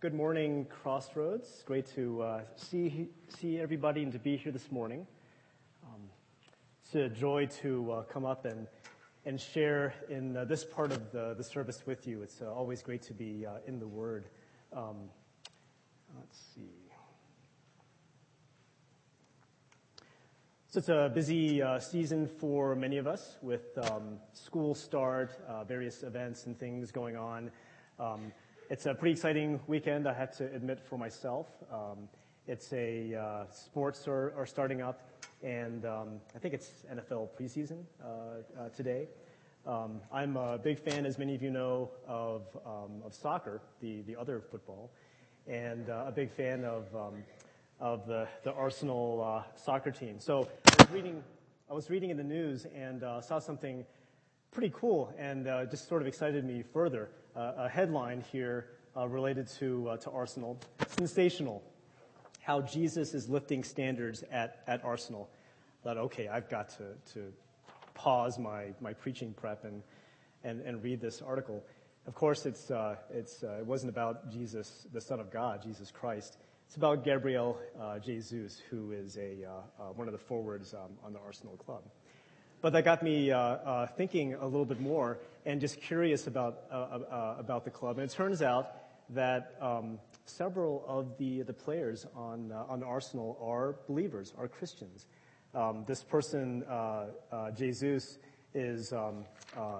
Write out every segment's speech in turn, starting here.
good morning, Crossroads. Great to uh, see see everybody and to be here this morning. Um, it's a joy to uh, come up and and share in uh, this part of the, service with you. It's always great to be in the Word. Um, let's see. So it's a busy season for many of us with um, school start, various events and things going on. It's a pretty exciting weekend, I have to admit for myself. Um, it's a uh, sports are, are, starting up, and um, I think it's NFL preseason uh, uh, today. Um, I'm a big fan, as many of you know, of, um, of soccer, the, the other football, and uh, a big fan of, um, of the, the Arsenal uh, soccer team. So I was reading, I was reading in the news and uh, saw something pretty cool and just sort of excited me further a headline here uh, related to, uh, to Arsenal. Sensational. How Jesus is lifting standards at, Arsenal. I thought, okay, I've got to, to pause my, my preaching prep and, read this article. Of course, it's, uh, it's, it wasn't about Jesus, the Son of God, Jesus Christ. It's about Gabriel Jesus, who is a, one of the forwards um, on the Arsenal club. But that got me uh, uh, thinking a little bit more and just curious about, uh, uh about the club. And it turns out that um, several of the, the players on, uh, on Arsenal are believers, are Christians. Um, this person, uh, Jesus, is um,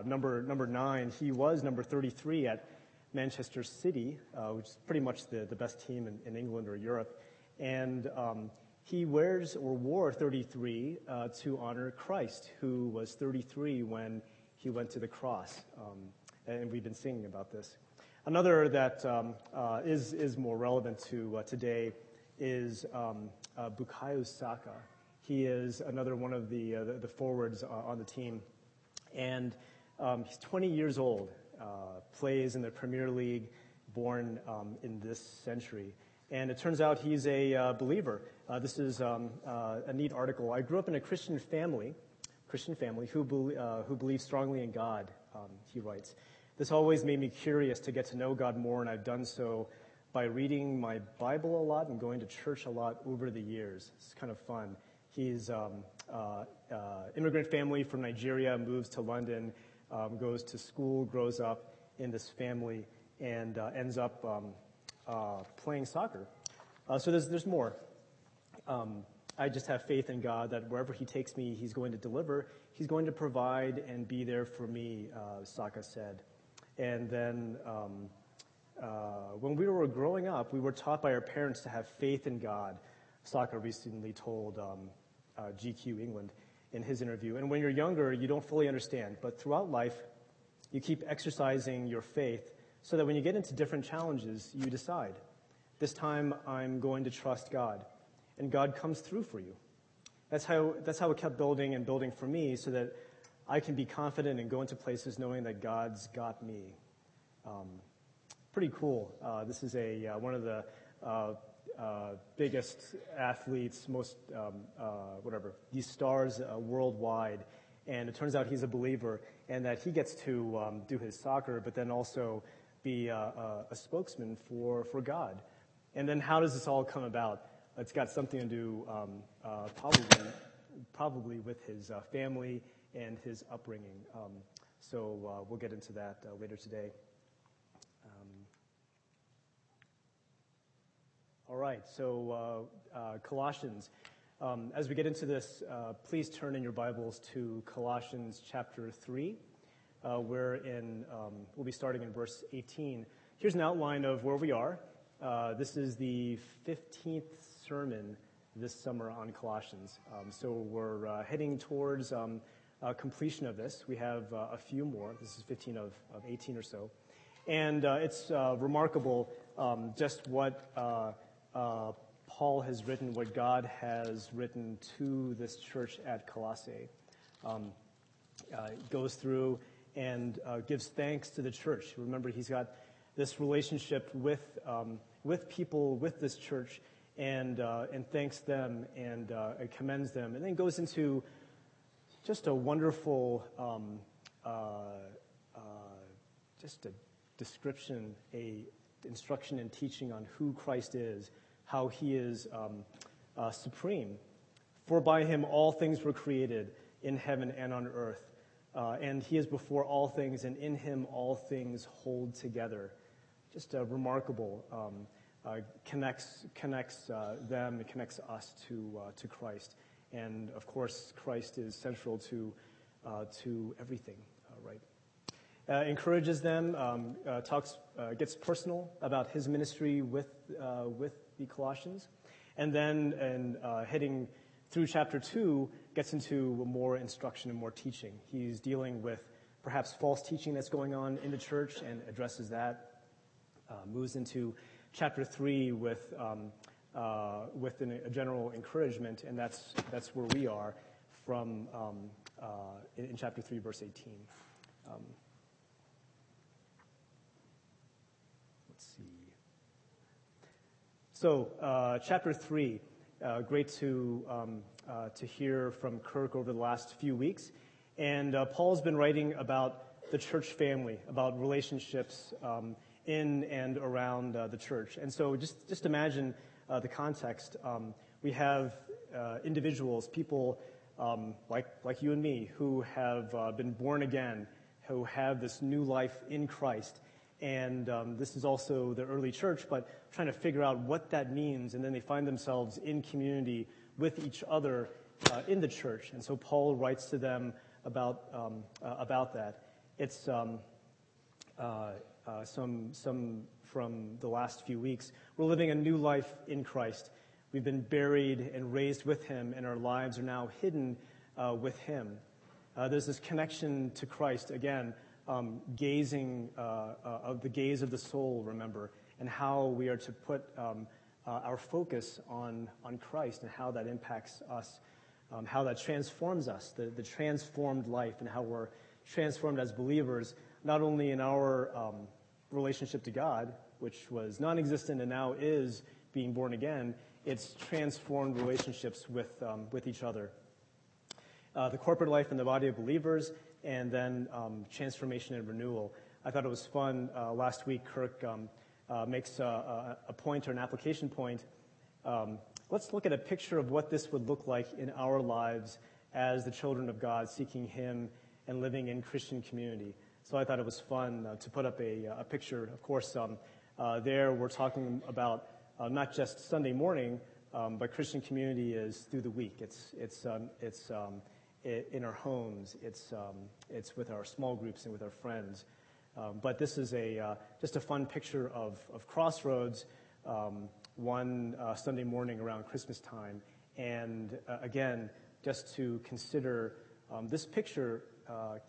number, number nine. He was number 33 at Manchester City, which is pretty much the, the best team in, in England or Europe. And um, he wears or wore 33 uh, to honor Christ, who was 33 when he went to the cross. Um, and we've been singing about this. Another that um, uh, is is, more relevant to uh, today is um, uh, Bukayo Saka. He is another one of the, uh, the, the, forwards uh, on the team. And um, he's 20 years old, plays in the Premier League, born um, in this century. And it turns out he's a believer. Uh, this is um, uh, a neat article. I grew up in a Christian family, Christian family who, be, uh, who believes strongly in God, um, he writes. This always made me curious to get to know God more, and I've done so by reading my Bible a lot and going to church a lot over the years. It's kind of fun. He's um, uh, uh, immigrant family from Nigeria, moves to London, um, goes to school, grows up in this family, and ends up um, uh, playing soccer. Uh, so there's, there's more. Um, I just have faith in God that wherever He takes me, He's going to deliver. He's going to provide and be there for me, uh, Saka said. And then um, uh, when we were growing up, we were taught by our parents to have faith in God. Saka recently told um, uh, GQ England in his interview. And when you're younger, you don't fully understand. But throughout life, you keep exercising your faith so that when you get into different challenges, you decide, this time I'm going to trust God. And God comes through for you. That's how, that's how it kept building and building for me so that I can be confident and go into places knowing that God's got me. Um, pretty cool. Uh, this is a, uh, one of the uh, uh biggest athletes, most, um, uh, whatever, these stars uh, worldwide. And it turns out he's a believer and that he gets to um, do his soccer, but then also be a, a, a spokesman for, for God. And then how does this all come about? It's got something to do um, uh, probably, probably with his uh, family and his upbringing. Um, so uh, we'll get into that uh, later today. Um, all right, so uh, uh, Colossians. Um, as we get into this, please turn in your Bibles to Colossians chapter 3 uh, we're in, um, we'll be starting in verse 18. Here's an outline of where we are. Uh, this is the 15th sermon this summer on Colossians. Um, so we're uh, heading towards um, uh, completion of this. We have uh, a few more. This is 15 of, of 18 or so. And uh, it's remarkable um, just what Paul has written, what God has written to this church at Colossae. Um, goes through and uh, gives thanks to the church. Remember, he's got this relationship with, um, with people, with this church, and, uh, and thanks them and uh, commends them, and then goes into just a wonderful, um, uh, uh, just a description, a, instruction and teaching on who Christ is, how he is um, uh, supreme. For by him all things were created in heaven and on earth. Uh, and he is before all things, and in him all things hold together. Just a remarkable. Um, connects connects uh, them, it connects us to uh, to Christ, and of course, Christ is central to uh, to everything. Uh, right? encourages them, um, talks, gets personal about his ministry with with the Colossians, and then and heading through chapter two gets into more instruction and more teaching. He's dealing with perhaps false teaching that's going on in the church and addresses that. moves into chapter 3 with, um, uh, with an, a general encouragement, and that's, that's where we are from um, uh, in, in, chapter 3, verse 18. Um, let's see. So, uh, chapter 3, uh, great to, um, uh, to hear from Kirk over the last few weeks. And uh, Paul's been writing about the church family, about relationships um, in and around uh, the church. And so just, just imagine uh, the context. Um, we have uh, individuals, people um, like, like you and me, who have uh, been born again, who have this new life in Christ. And um, this is also the early church, but trying to figure out what that means. And then they find themselves in community with each other uh, in the church. And so Paul writes to them about, um, about that. It's, um, uh, some, some from the last few weeks. We're living a new life in Christ. We've been buried and raised with Him, and our lives are now hidden uh, with Him. Uh, there's this connection to Christ, again, um, gazing uh, uh, of the gaze of the soul, remember, and how we are to put um, uh, our focus on, on Christ and how that impacts us, um, how that transforms us, the, the transformed life, and how we're transformed as believers, not only in our um, relationship to God, which was non existent and now is being born again, it's transformed relationships with, um, with each other. Uh, the corporate life in the body of believers, and then um, transformation and renewal. I thought it was fun. Uh, last week, Kirk um, uh, makes a, a, point or an application point. Um, let's look at a picture of what this would look like in our lives as the children of God, seeking Him and living in Christian community. So I thought it was fun uh, to put up a, a picture. Of course, um, uh, there we're talking about uh, not just Sunday morning, um, but Christian community is through the week. It's, it's, um, it's um, it, in our homes, it's, um, it's with our small groups and with our friends. Um, but this is a, uh, just a fun picture of, of Crossroads one uh, Sunday morning around Christmas time. And uh, again, just to consider, this picture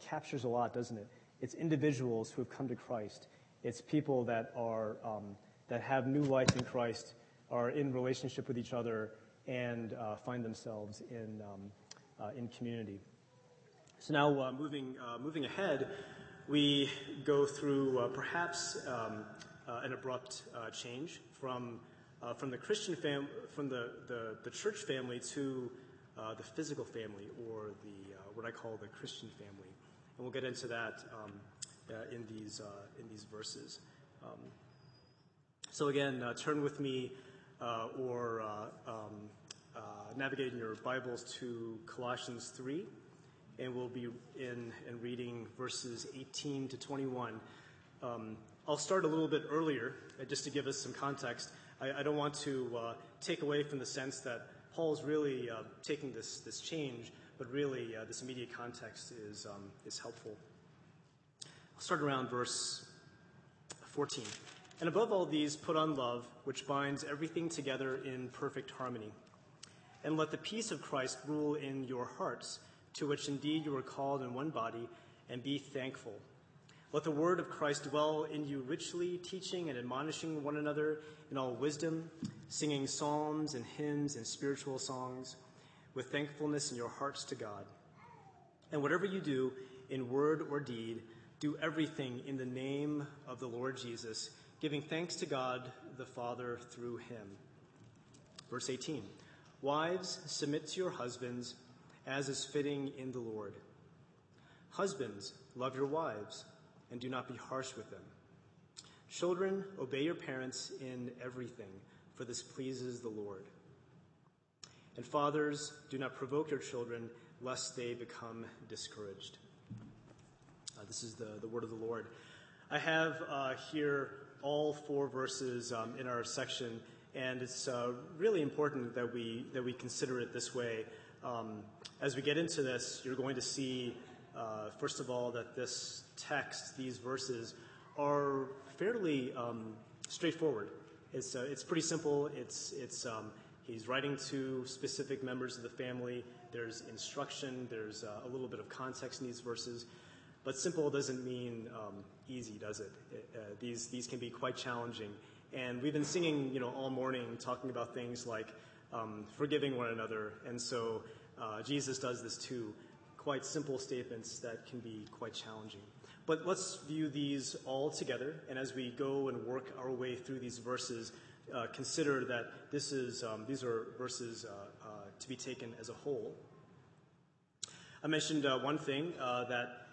captures a lot, doesn't it? It's individuals who have come to Christ. It's people that are um, that have new life in Christ, are in relationship with each other, and uh, find themselves in um, uh, in community. So now, uh, moving uh, moving ahead, we go through uh, perhaps um, uh, an abrupt change from from the Christian fam- from the, the, the church family to the physical family, or the what I call the Christian family and we'll get into that um, uh, in these uh, in these verses. Um, so again, uh, turn with me uh, or uh, um, navigate in your Bibles to Colossians three, and we'll be in and reading verses 18 to 21. Um, I'll start a little bit earlier, just to give us some context. I, I don't want to take away from the sense that Paul's really taking this this change but really uh, this immediate context is, um, is helpful. I'll start around verse 14. And above all these, put on love, which binds everything together in perfect harmony. And let the peace of Christ rule in your hearts, to which indeed you are called in one body, and be thankful. Let the word of Christ dwell in you richly, teaching and admonishing one another in all wisdom, singing psalms and hymns and spiritual songs with thankfulness in your hearts to God. And whatever you do, in word or deed, do everything in the name of the Lord Jesus, giving thanks to God the Father through him. Verse 18 Wives, submit to your husbands as is fitting in the Lord. Husbands, love your wives and do not be harsh with them. Children, obey your parents in everything, for this pleases the Lord. And fathers, do not provoke your children, lest they become discouraged. Uh, this is the, the word of the Lord. I have uh, here all four verses um, in our section, and it's uh, really important that we, that we consider it this way. Um, as we get into this, you're going to see, uh, first of all, that this text, these verses, are fairly um, straightforward. It's, uh, it's pretty simple. It's, it's, um, he's writing to specific members of the family. There's instruction, there's uh, a little bit of context in these verses. But simple doesn't mean um, easy, does it? it uh, these, these can be quite challenging. And we've been singing, you know, all morning talking about things like um, forgiving one another. And so uh, Jesus does this too. Quite simple statements that can be quite challenging. But let's view these all together, and as we go and work our way through these verses, uh, consider that this is, um, these are verses uh, uh, to be taken as a whole. I mentioned uh, one thing uh, that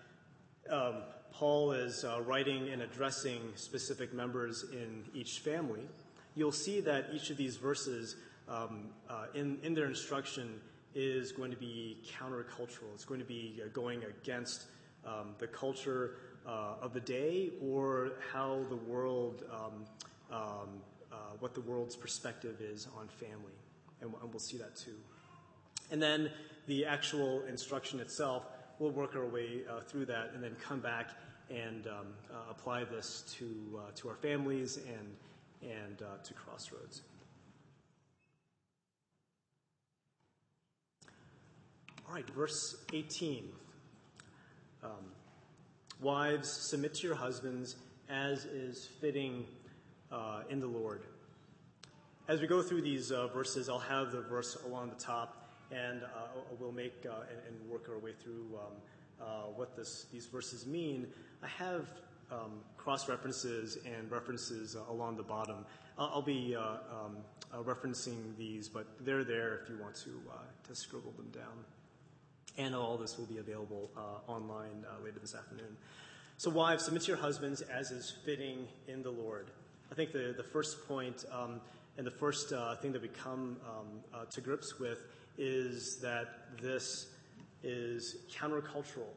um, Paul is uh, writing and addressing specific members in each family. You'll see that each of these verses um, in, in their instruction is going to be countercultural. It's going to be going against um, the culture of the day or how the world, um, um, uh, what the world's perspective is on family. And, and, we'll see that too. And then the actual instruction itself, we'll work our way uh, through that and then come back and um, uh, apply this to, uh, to our families and, and uh, to Crossroads. All right, verse 18. Um, Wives, submit to your husbands as is fitting uh, in the Lord. As we go through these uh, verses, I'll have the verse along the top, and uh, we'll make uh, and, and, work our way through um, uh, what this, these verses mean. I have um, cross references and references uh, along the bottom. I'll, I'll be um, referencing these, but they're there if you want to, to scribble them down and all this will be available uh, online uh, later this afternoon. So, wives, submit to your husbands as is fitting in the Lord. I think the, the first point um, and the first uh, thing that we come um, uh, to grips with is that this is countercultural.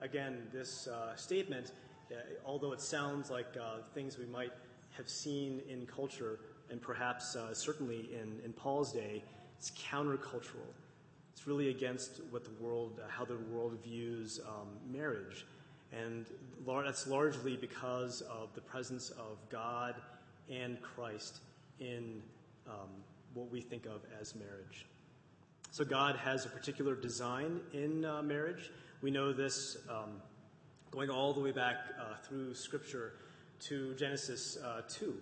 Again, this uh, statement, uh, although it sounds like things we might have seen in culture, and perhaps certainly in, in Paul's day, it's countercultural. It's really against what the world, how the world views um, marriage. And that's largely because of the presence of God and Christ in um, what we think of as marriage. So God has a particular design in uh, marriage. We know this um, going all the way back uh, through Scripture to Genesis uh, 2.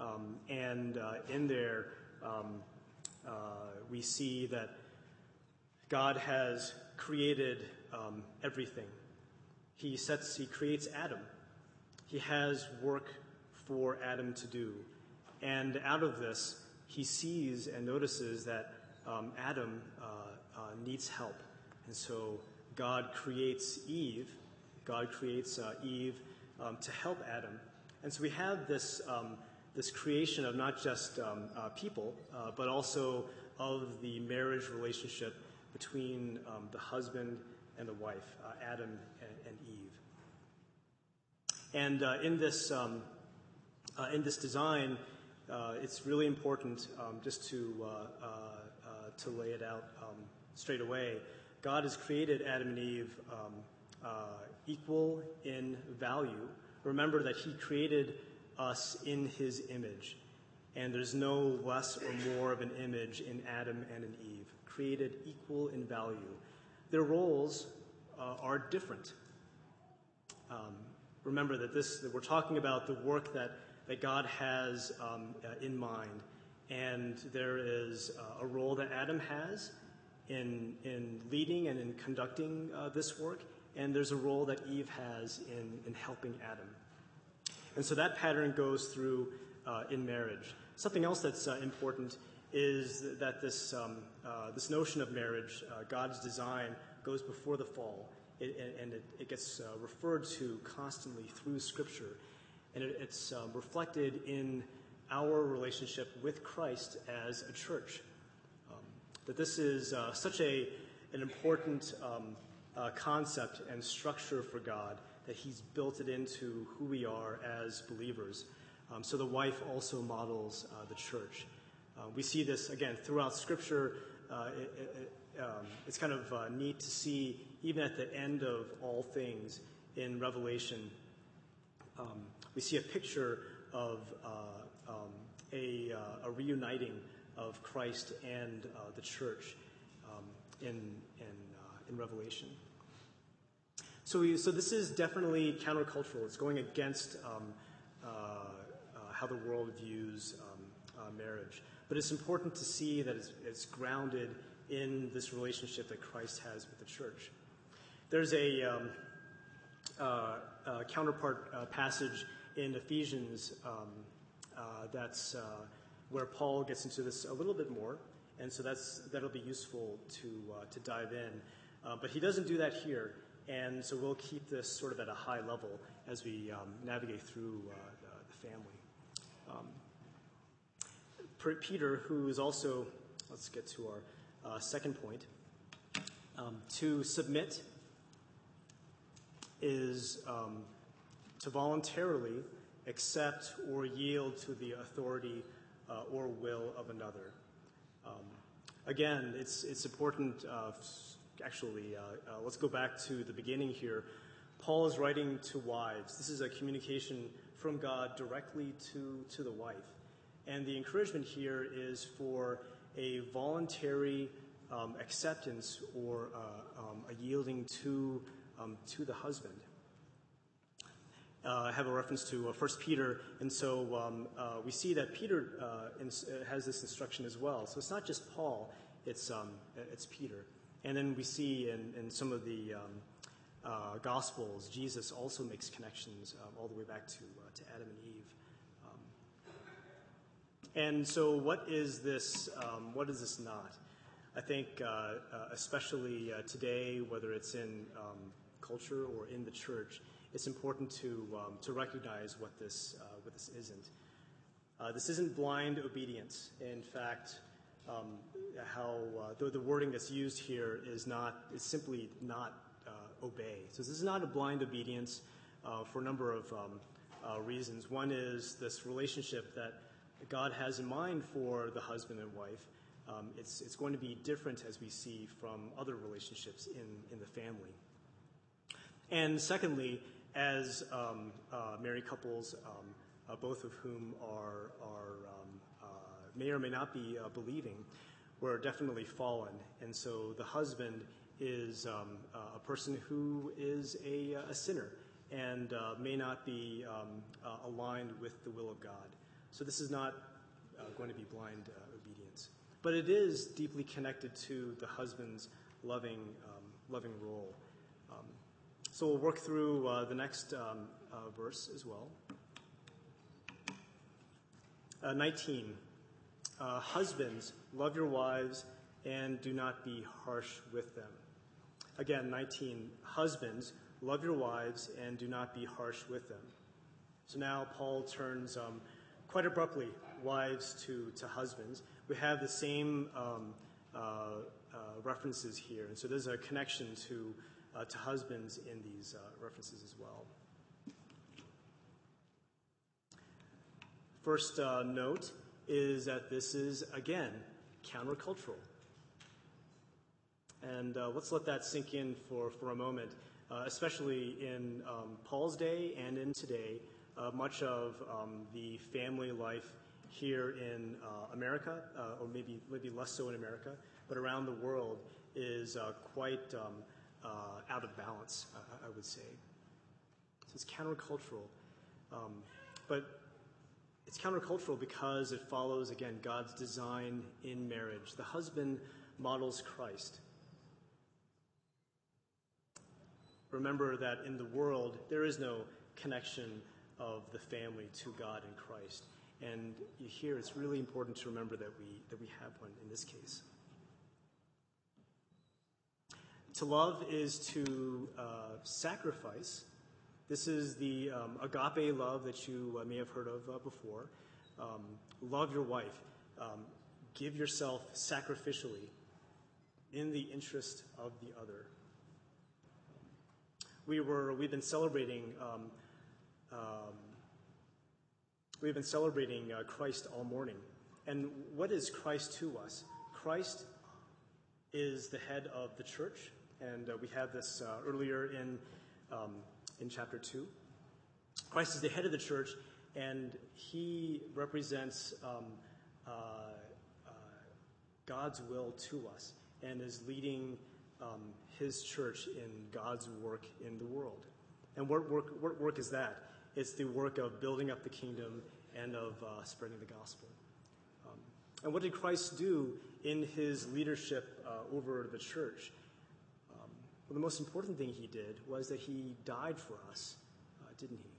Um, and uh, in there, um, uh, we see that God has created um, everything. He sets, he creates Adam. He has work for Adam to do. And out of this, he sees and notices that um, Adam uh, uh, needs help. And so God creates Eve. God creates uh, Eve um, to help Adam. And so we have this, um, this creation of not just um, uh, people, uh, but also of the marriage relationship between um, the husband and the wife, uh, Adam and, and, Eve. And uh, in this um, uh, in this design, uh, it's really important um, just to uh, uh, to lay it out um, straight away. God has created Adam and Eve um, equal in value. Remember that He created us in His image, and there's no less or more of an image in Adam and in Eve created equal in value. Their roles uh, are different. Um, remember that this that we're talking about the work that, that God has um, uh, in mind, and there is uh, a role that Adam has in in leading and in conducting uh, this work, and there's a role that Eve has in in helping Adam. And so that pattern goes through uh, in marriage. Something else that's uh, important is that this, um, uh, this notion of marriage, uh, God's design, goes before the fall, it, and it, it gets uh, referred to constantly through Scripture. and it, it's um, reflected in our relationship with Christ as a church. Um, that this is uh, such a, an important um, uh, concept and structure for God that He's built it into who we are as believers. Um, so the wife also models uh, the church. Uh, we see this again throughout Scripture. Uh, um, it's kind of uh, neat to see, even at the end of all things in Revelation, um, we see a picture of um, a, reuniting of Christ and the church in, in, in Revelation. So, this is definitely countercultural. It's going against how the world views marriage. But it's important to see that it's, it's grounded in this relationship that Christ has with the church. There's a, um, uh, uh, counterpart uh, passage in Ephesians um, uh, that's uh, where Paul gets into this a little bit more, and so that's that'll be useful to uh, to dive in. but he doesn't do that here, and so we'll keep this sort of at a high level as we um, navigate through the, the, family. Peter, who is also, let's get to our uh, second point. Um, to submit is um, to voluntarily accept or yield to the authority uh, or will of another. Um, again, it's, it's important, uh, actually, uh, uh, let's go back to the beginning here. Paul is writing to wives. This is a communication from God directly to, to the wife. And the encouragement here is for a voluntary um, acceptance or uh, um, a yielding to, um, to the husband. Uh, I have a reference to uh, 1 Peter, and so um, uh, we see that Peter uh, in, uh, has this instruction as well. So it's not just Paul, it's, um, it's Peter. And then we see in, in some of the um, Gospels, Jesus also makes connections all the way back to, to Adam and Eve. And so, what is this? Um, what is this not? I think, uh, uh, especially uh, today, whether it's in um, culture or in the church, it's important to um, to recognize what this uh, what this isn't. Uh, this isn't blind obedience. In fact, um, how uh, the, the, wording that's used here is not is simply not obey. So this is not a blind obedience for a number of um, reasons. One is this relationship that God has in mind for the husband and wife. Um, it's, it's going to be different as we see from other relationships in, in the family. And secondly, as um, uh, married couples, um, uh, both of whom are, are um, uh, may or may not be uh, believing, we're definitely fallen. And so the husband is um, uh, a person who is a, a sinner and uh, may not be um, aligned with the will of God. So this is not uh, going to be blind uh, obedience. But it is deeply connected to the husband's loving, um, loving role. Um, so we'll work through uh, the next um, uh, verse as well. Uh, 19. Uh, husbands, love your wives and do not be harsh with them. Again, 19. Husbands, love your wives and do not be harsh with them. So now Paul turns um, quite abruptly wives to, to husbands. We have the same um, uh, uh, references here, and so there's a connection to, uh, to husbands in these uh, references as well. First uh, note is that this is, again, countercultural. And uh, let's let that sink in for, for a moment, especially in um, Paul's day and in today much of um, the family life here in uh, America, uh, or maybe maybe less so in America, but around the world is uh, quite um, uh, out of balance, I would say. So it's countercultural, um, but it's countercultural because it follows again God's design in marriage. The husband models Christ. Remember that in the world there is no connection of the family to God and Christ. And here it's really important to remember that we, that we have one in this case. To love is to uh, sacrifice This is the um, agape love that you uh, may have heard of uh, before. Um, love your wife. Um, give yourself sacrificially in the interest of the other. We were, we've been celebrating, um, we've been celebrating uh, Christ all morning. And what is Christ to us? Christ is the head of the church, and uh, we had this uh, earlier in, um, in chapter 2. Christ is the head of the church, and he represents um, uh, uh, God's will to us and is leading um, his church in God's work in the world. And what work, what work is that? It's the work of building up the kingdom and of uh, spreading the gospel. Um, and what did Christ do in his leadership uh, over the church? Um, well, the most important thing he did was that he died for us, uh, didn't he?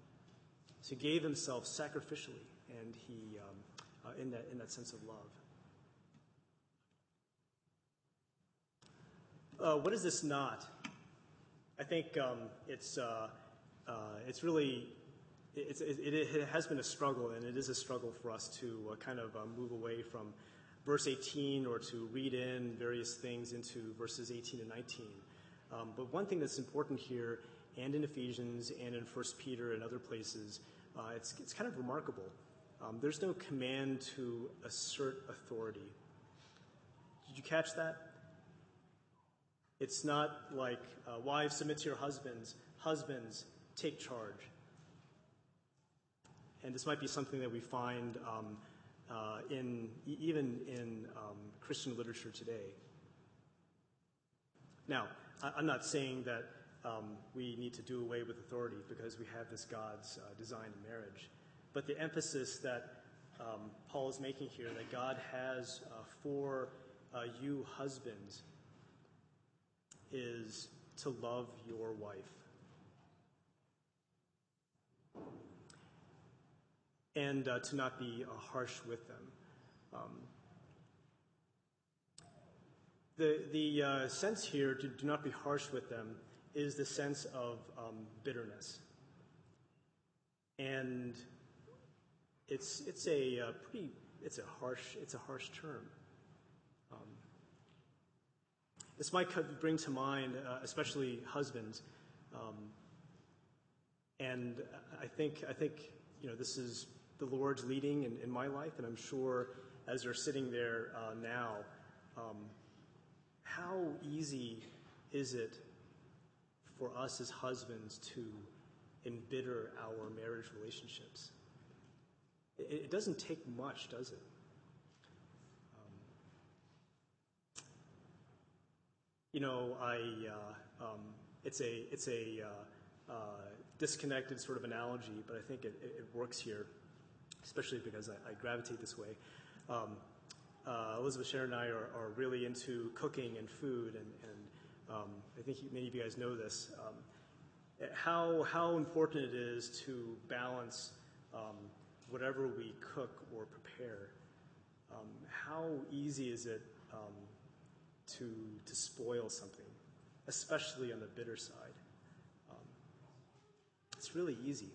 So he gave himself sacrificially, and he, um, uh, in, that, in that sense of love. Uh, what is this not? I think um, it's, uh, it's really, it, it, has been a struggle, and it is a struggle for us to uh, kind of uh, move away from verse 18 or to read in various things into verses 18 and 19. Um, but one thing that's important here, and in Ephesians and in 1 Peter and other places, uh, it's, it's kind of remarkable. Um, there's no command to assert authority. Did you catch that? It's not like uh, wives submit to your husbands, husbands take charge. And this might be something that we find um, uh, in even in um, Christian literature today. Now, I, am not saying that um, we need to do away with authority because we have this God's uh, design in marriage, but the emphasis that um, Paul is making here that God has uh, for uh, you husbands is to love your wife. And uh, to not be uh, harsh with them. Um, the the uh, sense here to do not be harsh with them is the sense of um, bitterness. And it's, it's a uh, pretty, it's a harsh, it's a harsh term. This might bring to mind, uh, especially husbands. Um, and I think, I think, you know, this is the Lord's leading in, in my life, and I'm sure as you're sitting there uh, now, um, how easy is it for us as husbands to embitter our marriage relationships? It, it doesn't take much, does it? you know, I, uh, um, it's a, it's a uh, uh, disconnected sort of analogy, but I think it, it works here, especially because I, I gravitate this way. Um, uh, Elizabeth Sharon and I are, are, really into cooking and food, and, and um, I think many of you guys know this. Um, how, how important it is to balance um, whatever we cook or prepare. Um, how easy is it um, to, to spoil something, especially on the bitter side. It's really easy.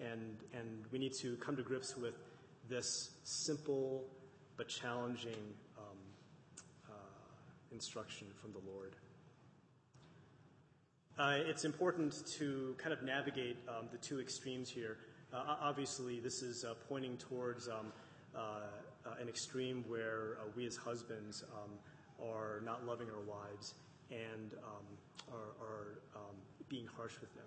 And, and we need to come to grips with this simple but challenging um, uh, instruction from the Lord. Uh, it's important to kind of navigate um, the two extremes here. Uh, obviously, this is uh, pointing towards um, uh, uh, an extreme where we as husbands um, are not loving our wives and um, are, are um, being harsh with them.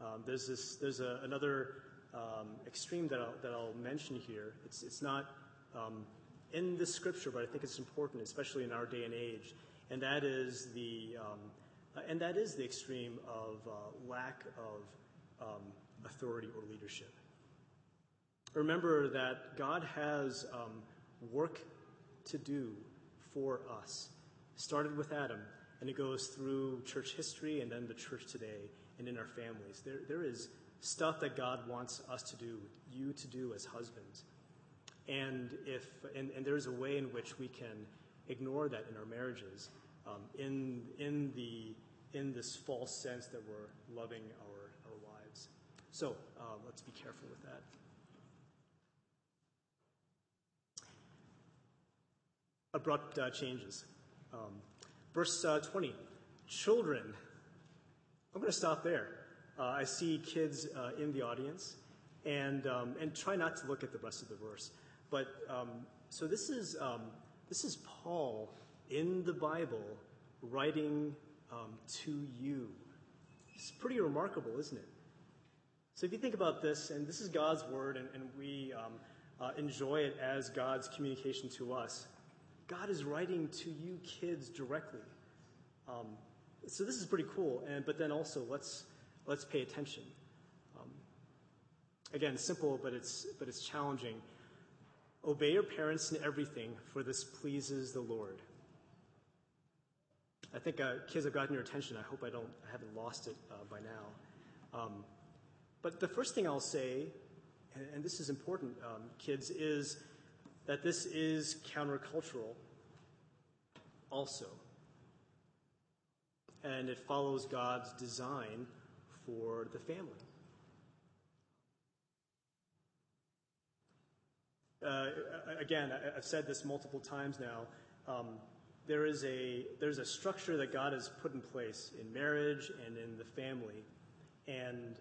Um, there's this, there's a, another um, extreme that I'll, that I'll mention here. It's, it's not um, in the scripture, but I think it's important, especially in our day and age, and that is the, uh, and that is the extreme of uh, lack of authority or leadership. Remember that God has um, work to do for us. Started with Adam, and it goes through church history and then the church today and in our families. There, there is stuff that God wants us to do, you to do as husbands. And if and, and there's a way in which we can ignore that in our marriages, um, in in the in this false sense that we're loving our our wives. So uh, let's be careful with that. Abrupt uh, changes. Um, verse uh, 20 Children. I'm going to stop there. Uh, I see kids uh, in the audience, and, um, and try not to look at the rest of the verse. But um, so this is, um, this is Paul in the Bible writing um, to you. It's pretty remarkable, isn't it? So if you think about this, and this is God's word, and, and we um, uh, enjoy it as God's communication to us, God is writing to you kids directly. Um, so this is pretty cool. And but then also let's let's pay attention. Um, again, simple, but it's but it's challenging. Obey your parents in everything, for this pleases the Lord. I think uh, kids have gotten your attention. I hope I don't, I haven't lost it uh, by now. Um, but the first thing I'll say, and, and this is important, um, kids, is that this is countercultural also. And it follows God's design for the family. Uh, again, I've said this multiple times now. Um, there is a there's a structure that God has put in place in marriage and in the family, and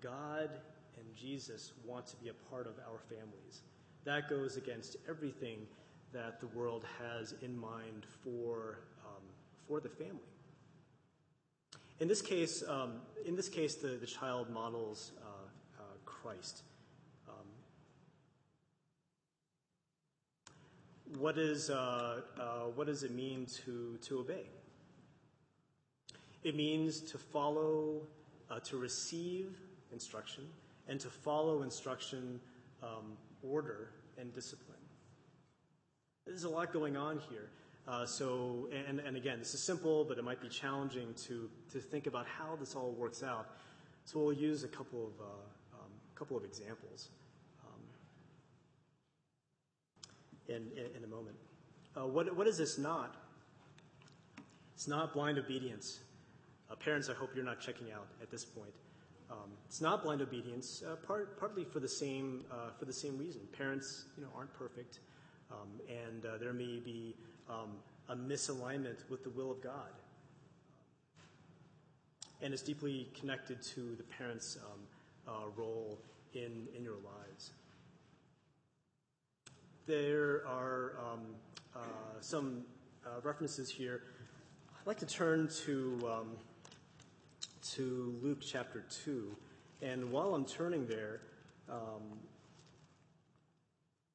God and Jesus want to be a part of our families. That goes against everything that the world has in mind for um, for the family. In this case, um, in this case, the, the child models uh, uh, Christ. what, is, uh, uh, what does it mean to, to obey? It means to follow, uh, to receive instruction, and to follow instruction, um, order, and discipline. There's a lot going on here. Uh, so, and, and again, this is simple, but it might be challenging to, to think about how this all works out. So we'll use a couple of, uh, um, couple of examples. in, in, in a moment. Uh, what, what is this not? It's not blind obedience. Uh, parents, I hope you're not checking out at this point. Um, it's not blind obedience, uh, part, partly for the same uh, for the same reason. Parents, you know, aren't perfect, um, and uh, there may be um, a misalignment with the will of God, and it's deeply connected to the parents' role in in your lives there are some references here. I'd like to turn to, to Luke chapter 2. And while I'm turning there, um,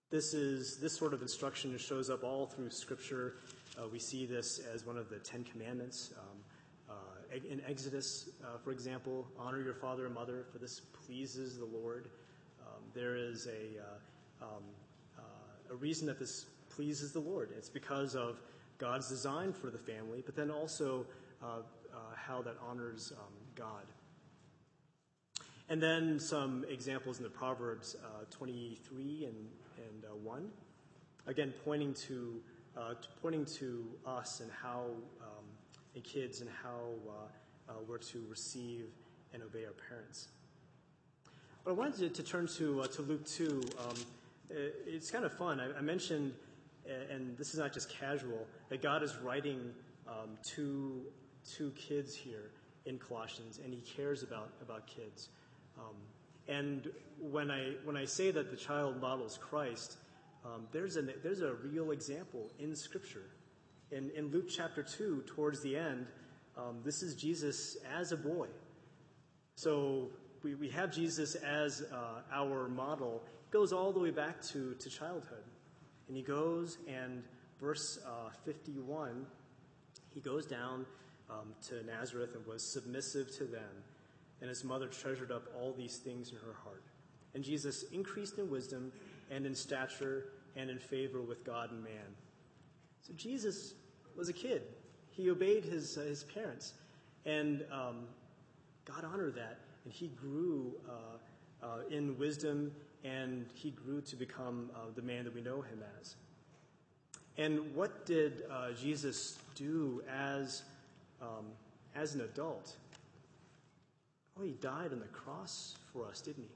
this is this sort of instruction shows up all through Scripture. Uh, we see this as one of the Ten Commandments. Um, uh, in Exodus, uh, for example, honor your father and mother, for this pleases the Lord. Um, there is a uh, um, a reason that this pleases the Lord. It's because of God's design for the family, but then also uh, uh, how that honors um, God. And then some examples in the Proverbs uh, 23 and, and uh, 1, again pointing to, uh, pointing to us and how, um, and kids, and how uh, we're to receive and obey our parents. But I wanted to, to turn to, to Luke 2. Um, uh, it's kind of fun. I, I, mentioned, and this is not just casual, that God is writing um, to, to kids here in Colossians, and He cares about, about kids. Um, and when I, when I say that the child models Christ, um, there's, a, there's a real example in Scripture. In, in Luke chapter 2, towards the end, um, this is Jesus as a boy. So we, we have Jesus as uh, our model, goes all the way back to, to childhood. And he goes, and verse uh, 51, he goes down um, to Nazareth and was submissive to them. And his mother treasured up all these things in her heart. And Jesus increased in wisdom and in stature and in favor with God and man. So Jesus was a kid. He obeyed his, uh, his parents. And um, God honored that. And he grew uh, uh, in wisdom and he grew to become uh, the man that we know him as. And what did uh, Jesus do as, um, as an adult? Oh, he died on the cross for us, didn't he?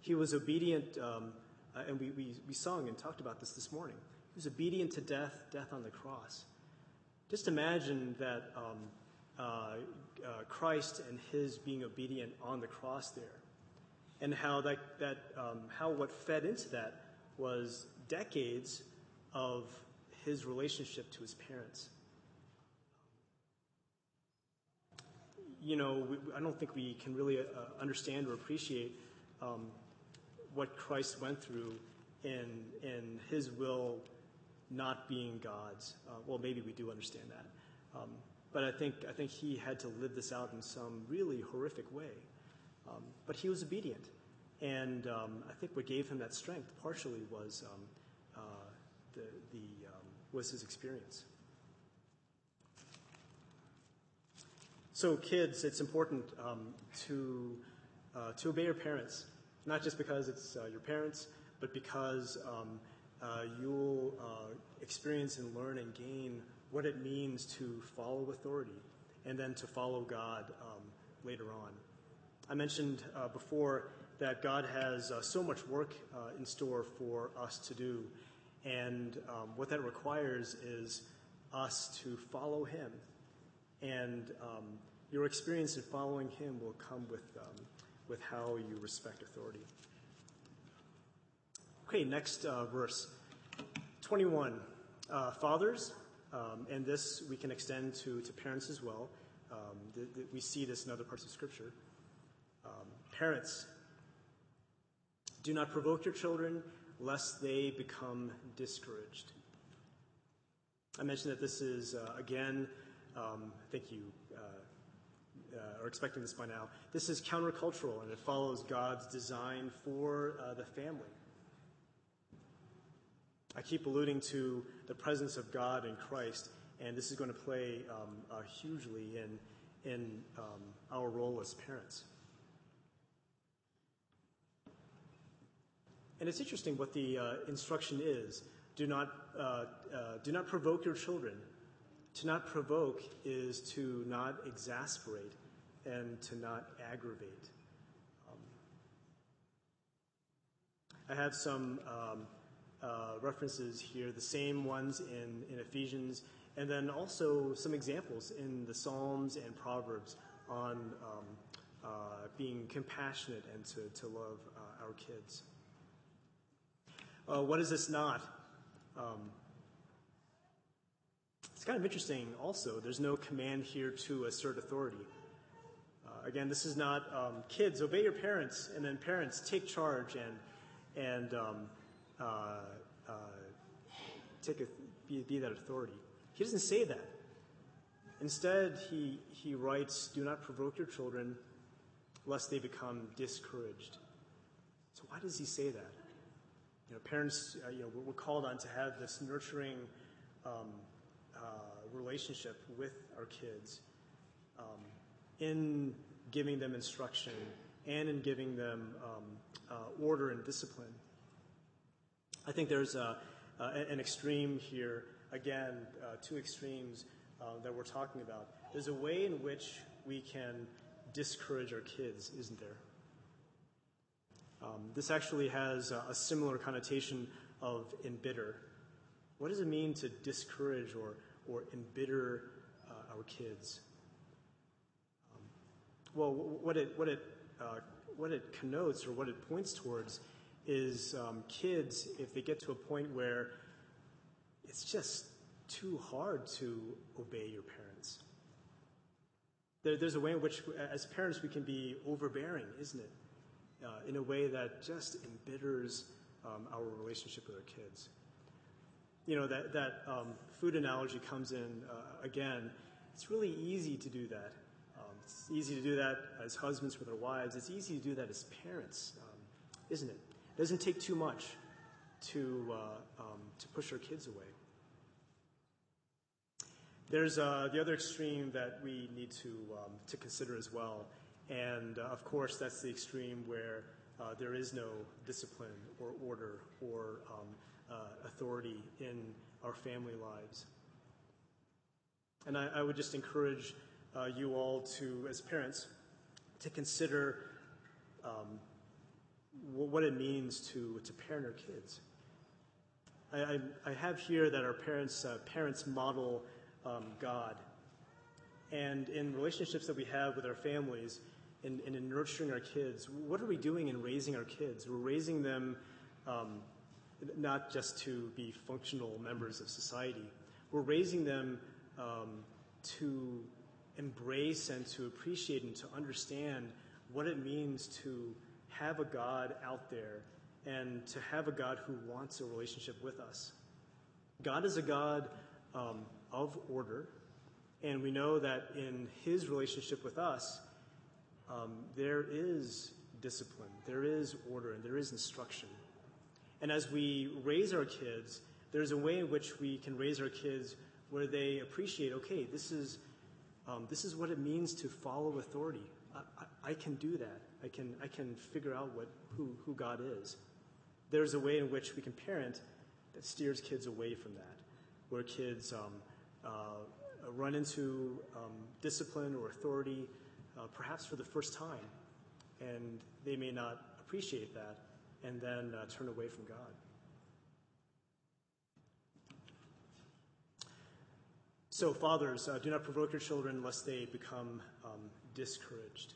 He was obedient, um, uh, and we, we, we sung and talked about this this morning. He was obedient to death, death on the cross. Just imagine that um, uh, uh, Christ and his being obedient on the cross there, and how that, that um, how what fed into that was decades of his relationship to his parents. You know, I don't think we can really uh, understand or appreciate um, what Christ went through in in his will not being God's. Uh, well, maybe we do understand that, um, but I think I think he had to live this out in some really horrific way. Um, but he was obedient, and um, I think what gave him that strength partially was um, uh, the the um, was his experience. So, kids, it's important um, to uh, to obey your parents, not just because it's uh, your parents, but because um, uh, you'll uh, experience and learn and gain what it means to follow authority and then to follow God um, later on. I mentioned uh, before that God has uh, so much work in store for us to do, and um, what that requires is us to follow Him. And um, your experience in following Him will come with, um, with how you respect authority. Okay, next uh, verse 21. Uh, fathers, um, and this we can extend to, to parents as well. Um, th- th- we see this in other parts of Scripture. Um, parents, do not provoke your children lest they become discouraged. I mentioned that this is, uh, again, um, I think you uh, are expecting this by now. This is countercultural and it follows God's design for uh, the family. I keep alluding to the presence of God in Christ, and this is going to play um, uh, hugely in, in um, our role as parents. And it's interesting what the uh, instruction is. Do not, uh, uh, do not provoke your children. To not provoke is to not exasperate and to not aggravate. Um, I have some um, uh, references here, the same ones in, in Ephesians, and then also some examples in the Psalms and Proverbs on um, uh, being compassionate and to, to love uh, our kids. Uh, what is this not? Um, it's kind of interesting also. There's no command here to assert authority. Uh, again, this is not um, kids, obey your parents, and then parents, take charge and, and um, uh, uh, take a, be, be that authority. He doesn't say that. Instead, he, he writes, Do not provoke your children, lest they become discouraged. So, why does he say that? You know, parents, uh, you know, we're called on to have this nurturing um, uh, relationship with our kids um, in giving them instruction and in giving them um, uh, order and discipline. I think there's a, an extreme here, again, uh, two extremes uh, that we're talking about. There's a way in which we can discourage our kids, isn't there? Um, this actually has a, a, similar connotation of embitter. What does it mean to discourage or, or embitter uh, our kids? Well, what it, what, it, uh, what it connotes or what it points towards is um, kids, if they get to a point where it's just too hard to obey your parents. There, there's a way in which, as parents, we can be overbearing, isn't it? uh, in a way that just embitters um, our relationship with our kids. You know, that, that um, food analogy comes in uh, again. It's really easy to do that. It's easy to do that as husbands with our wives. It's easy to do that as parents, um, isn't it? It doesn't take too much to, uh, um, to push our kids away. There's uh, the other extreme that we need to, um, to consider as well, and uh, of course, that's the extreme where uh, there is no discipline or order or um, uh, authority in our family lives. And I, I would just encourage uh, you all to, as parents, to consider um, what it means to, to parent our kids. I, I, I have here that our parents, uh, parents model um, God. And in relationships that we have with our families and, in nurturing our kids, what are we doing in raising our kids? We're raising them um, not just to be functional members of society, we're raising them um, to embrace and to appreciate and to understand what it means to have a God out there and to have a God who wants a relationship with us. God is a God um, of order, and we know that in his relationship with us, um, there is discipline, there is order, and there is instruction. And as we raise our kids, there's a way in which we can raise our kids where they appreciate okay, this is, um, this is what it means to follow authority. I, I, I, can do that. I can, I can figure out what, who, who God is. There's a way in which we can parent that steers kids away from that, where kids um, uh, run into um, discipline or authority uh, perhaps for the first time, and they may not appreciate that and then uh, turn away from God. So, fathers, uh, do not provoke your children lest they become um, discouraged.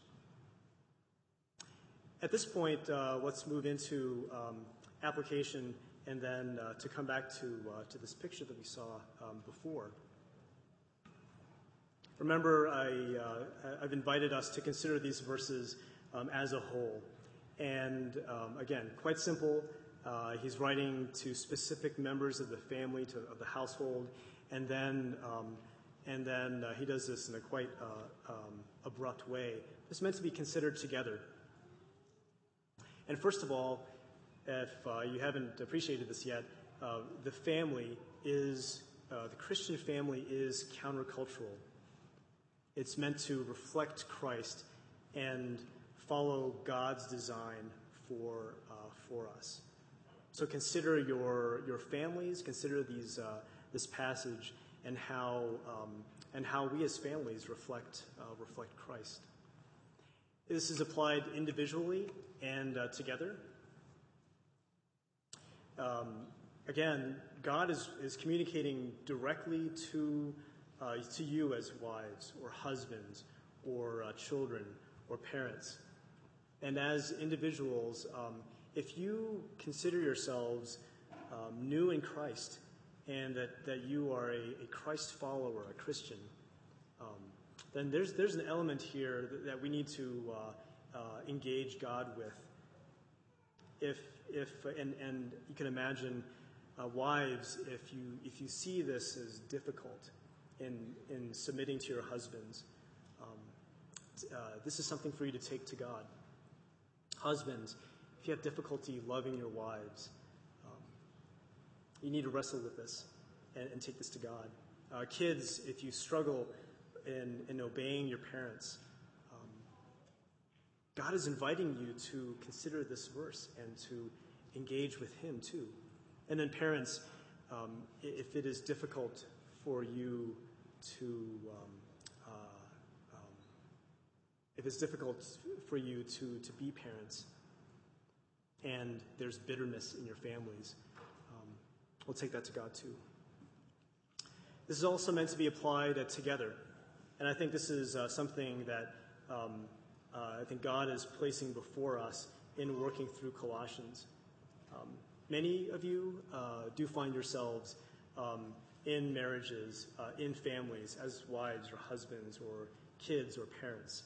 At this point, uh, let's move into um, application and then uh, to come back to, uh, to this picture that we saw um, before. Remember, I, uh, I've invited us to consider these verses um, as a whole. And um, again, quite simple. Uh, he's writing to specific members of the family, to, of the household, and then, um, and then uh, he does this in a quite uh, um, abrupt way. It's meant to be considered together. And first of all, if uh, you haven't appreciated this yet, the family is, the Christian family is countercultural. It's meant to reflect Christ and follow God's design for, uh, for us. So consider your, your families, consider these, uh, this passage, and how, um, and how we as families reflect, uh, reflect Christ. This is applied individually and uh, together. Um, again, God is, is communicating directly to, uh, to you as wives or husbands or uh, children or parents. And as individuals, um, if you consider yourselves um, new in Christ and that, that you are a, a Christ follower, a Christian, um, then there's, there's an element here that, that we need to uh, uh, engage God with. If, if, and, and you can imagine, uh, wives, if you, if you see this as difficult in, in submitting to your husbands, um, uh, this is something for you to take to God. Husbands, if you have difficulty loving your wives, you need to wrestle with this and, and take this to God. Uh, kids, if you struggle in, in obeying your parents, um, God is inviting you to consider this verse and to engage with Him too. And then, parents, um, if it is difficult for you to, um, uh, um, if it's difficult for you to, to be parents and there's bitterness in your families, we'll take that to God too. This is also meant to be applied uh, together. And I think this is uh, something that um, uh, I think God is placing before us in working through Colossians. Um, many of you uh, do find yourselves um, in marriages, uh, in families, as wives or husbands or kids or parents.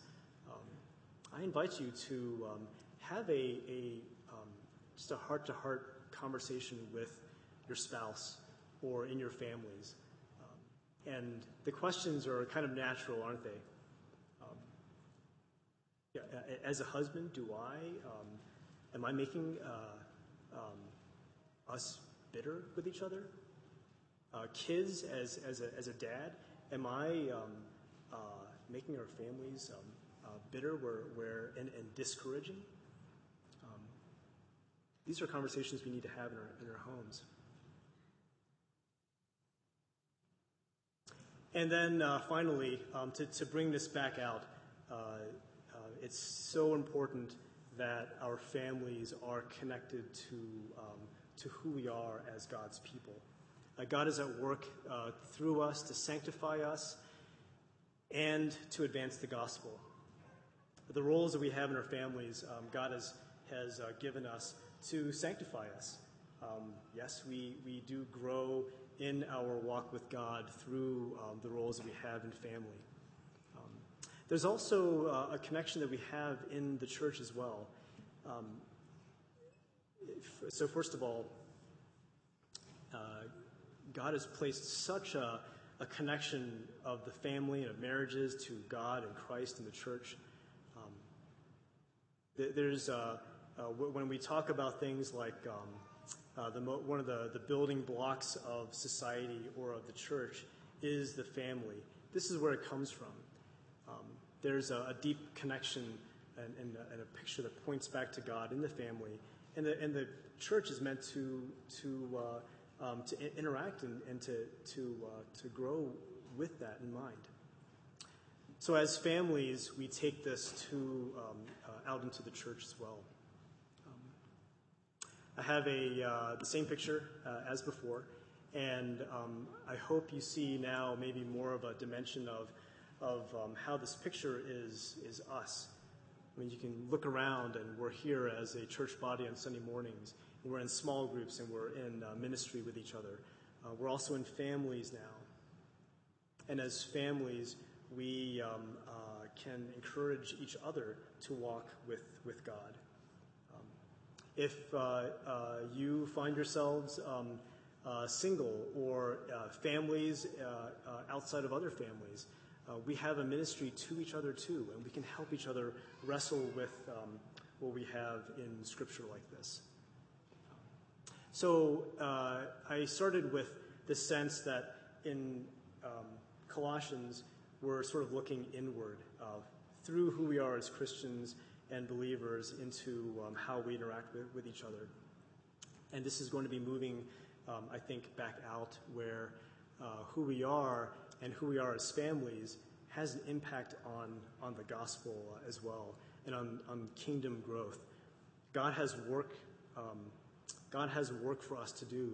I invite you to um, have a, a um, just a heart to heart conversation with your spouse or in your families. Um, and the questions are kind of natural, aren't they? Um, yeah, as a husband, do I, um, am I making uh, um, us bitter with each other? Uh, kids, as, as, a, as a dad, am I uh, making our families bitter where, where, and, and discouraging. Um, these are conversations we need to have in our, in our homes. And then uh, finally, um, to, to bring this back out, uh, uh, it's so important that our families are connected to, um, to who we are as God's people. Uh, God is at work uh, through us to sanctify us and to advance the gospel. The roles that we have in our families, um, God has, has given us to sanctify us. Um, yes, we, we do grow in our walk with God through um, the roles that we have in family. Um, there's also uh, a connection that we have in the church as well. Um, if, so, first of all, uh, God has placed such a, a, connection of the family and of marriages to God and Christ and the church. Um, there's uh, uh, when we talk about things like um, uh, the mo- one of the, the building blocks of society or of the church is the family. This is where it comes from. Um, there's a, a, deep connection and, and, a, and, a, picture that points back to God in the family. And the, and the church is meant to, to, uh, um, to interact and, and to, to, uh, to grow with that in mind. So, as families, we take this to, um, uh, out into the church as well. I have a, uh, the same picture uh, as before, and um, I hope you see now maybe more of a dimension of, of um, how this picture is, is us. I mean, you can look around, and we're here as a church body on Sunday mornings, we're in small groups, and we're in uh, ministry with each other. Uh, we're also in families now. And as families, we um, uh, can encourage each other to walk with, with God. If uh, uh, you find yourselves um, uh, single or families outside of other families, we have a ministry to each other too, and we can help each other wrestle with um, what we have in scripture like this. So uh, I started with the sense that in um, Colossians, we're sort of looking inward uh, through who we are as Christians and believers into um, how we interact with, with each other. And this is going to be moving, um, I think, back out where uh, who we are and who we are as families has an impact on, on the gospel as well and on, on kingdom growth. God has work. Um, God has work for us to do,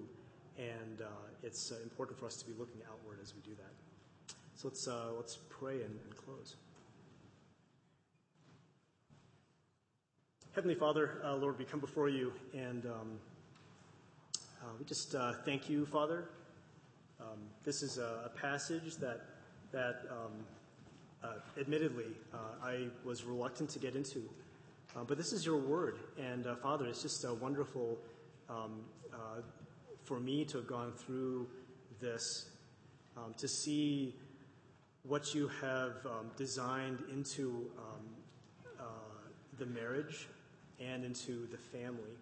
and uh, it's uh, important for us to be looking outward as we do that. So let's uh, let's pray and, and close. Heavenly Father, uh, Lord, we come before you and um, uh, we just uh, thank you, Father. Um, this is a, a, passage that, that um, uh, admittedly, uh, I was reluctant to get into. Uh, but this is your word. And Father, it's just wonderful um, for me to have gone through this, um, to see what you have um, designed into the marriage and into the family.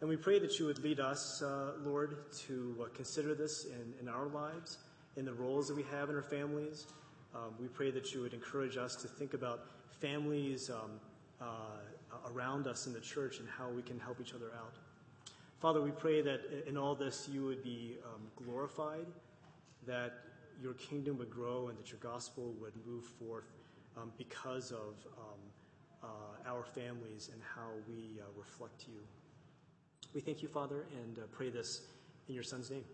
And we pray that you would lead us, uh, Lord, to uh, consider this in, in, our lives, in the roles that we have in our families. Um, we pray that you would encourage us to think about families um, uh, around us in the church and how we can help each other out. Father, we pray that in all this you would be um, glorified, that your kingdom would grow, and that your gospel would move forth um, because of um, uh, our families and how we uh, reflect you. We thank you, Father, and uh, pray this in your Son's name.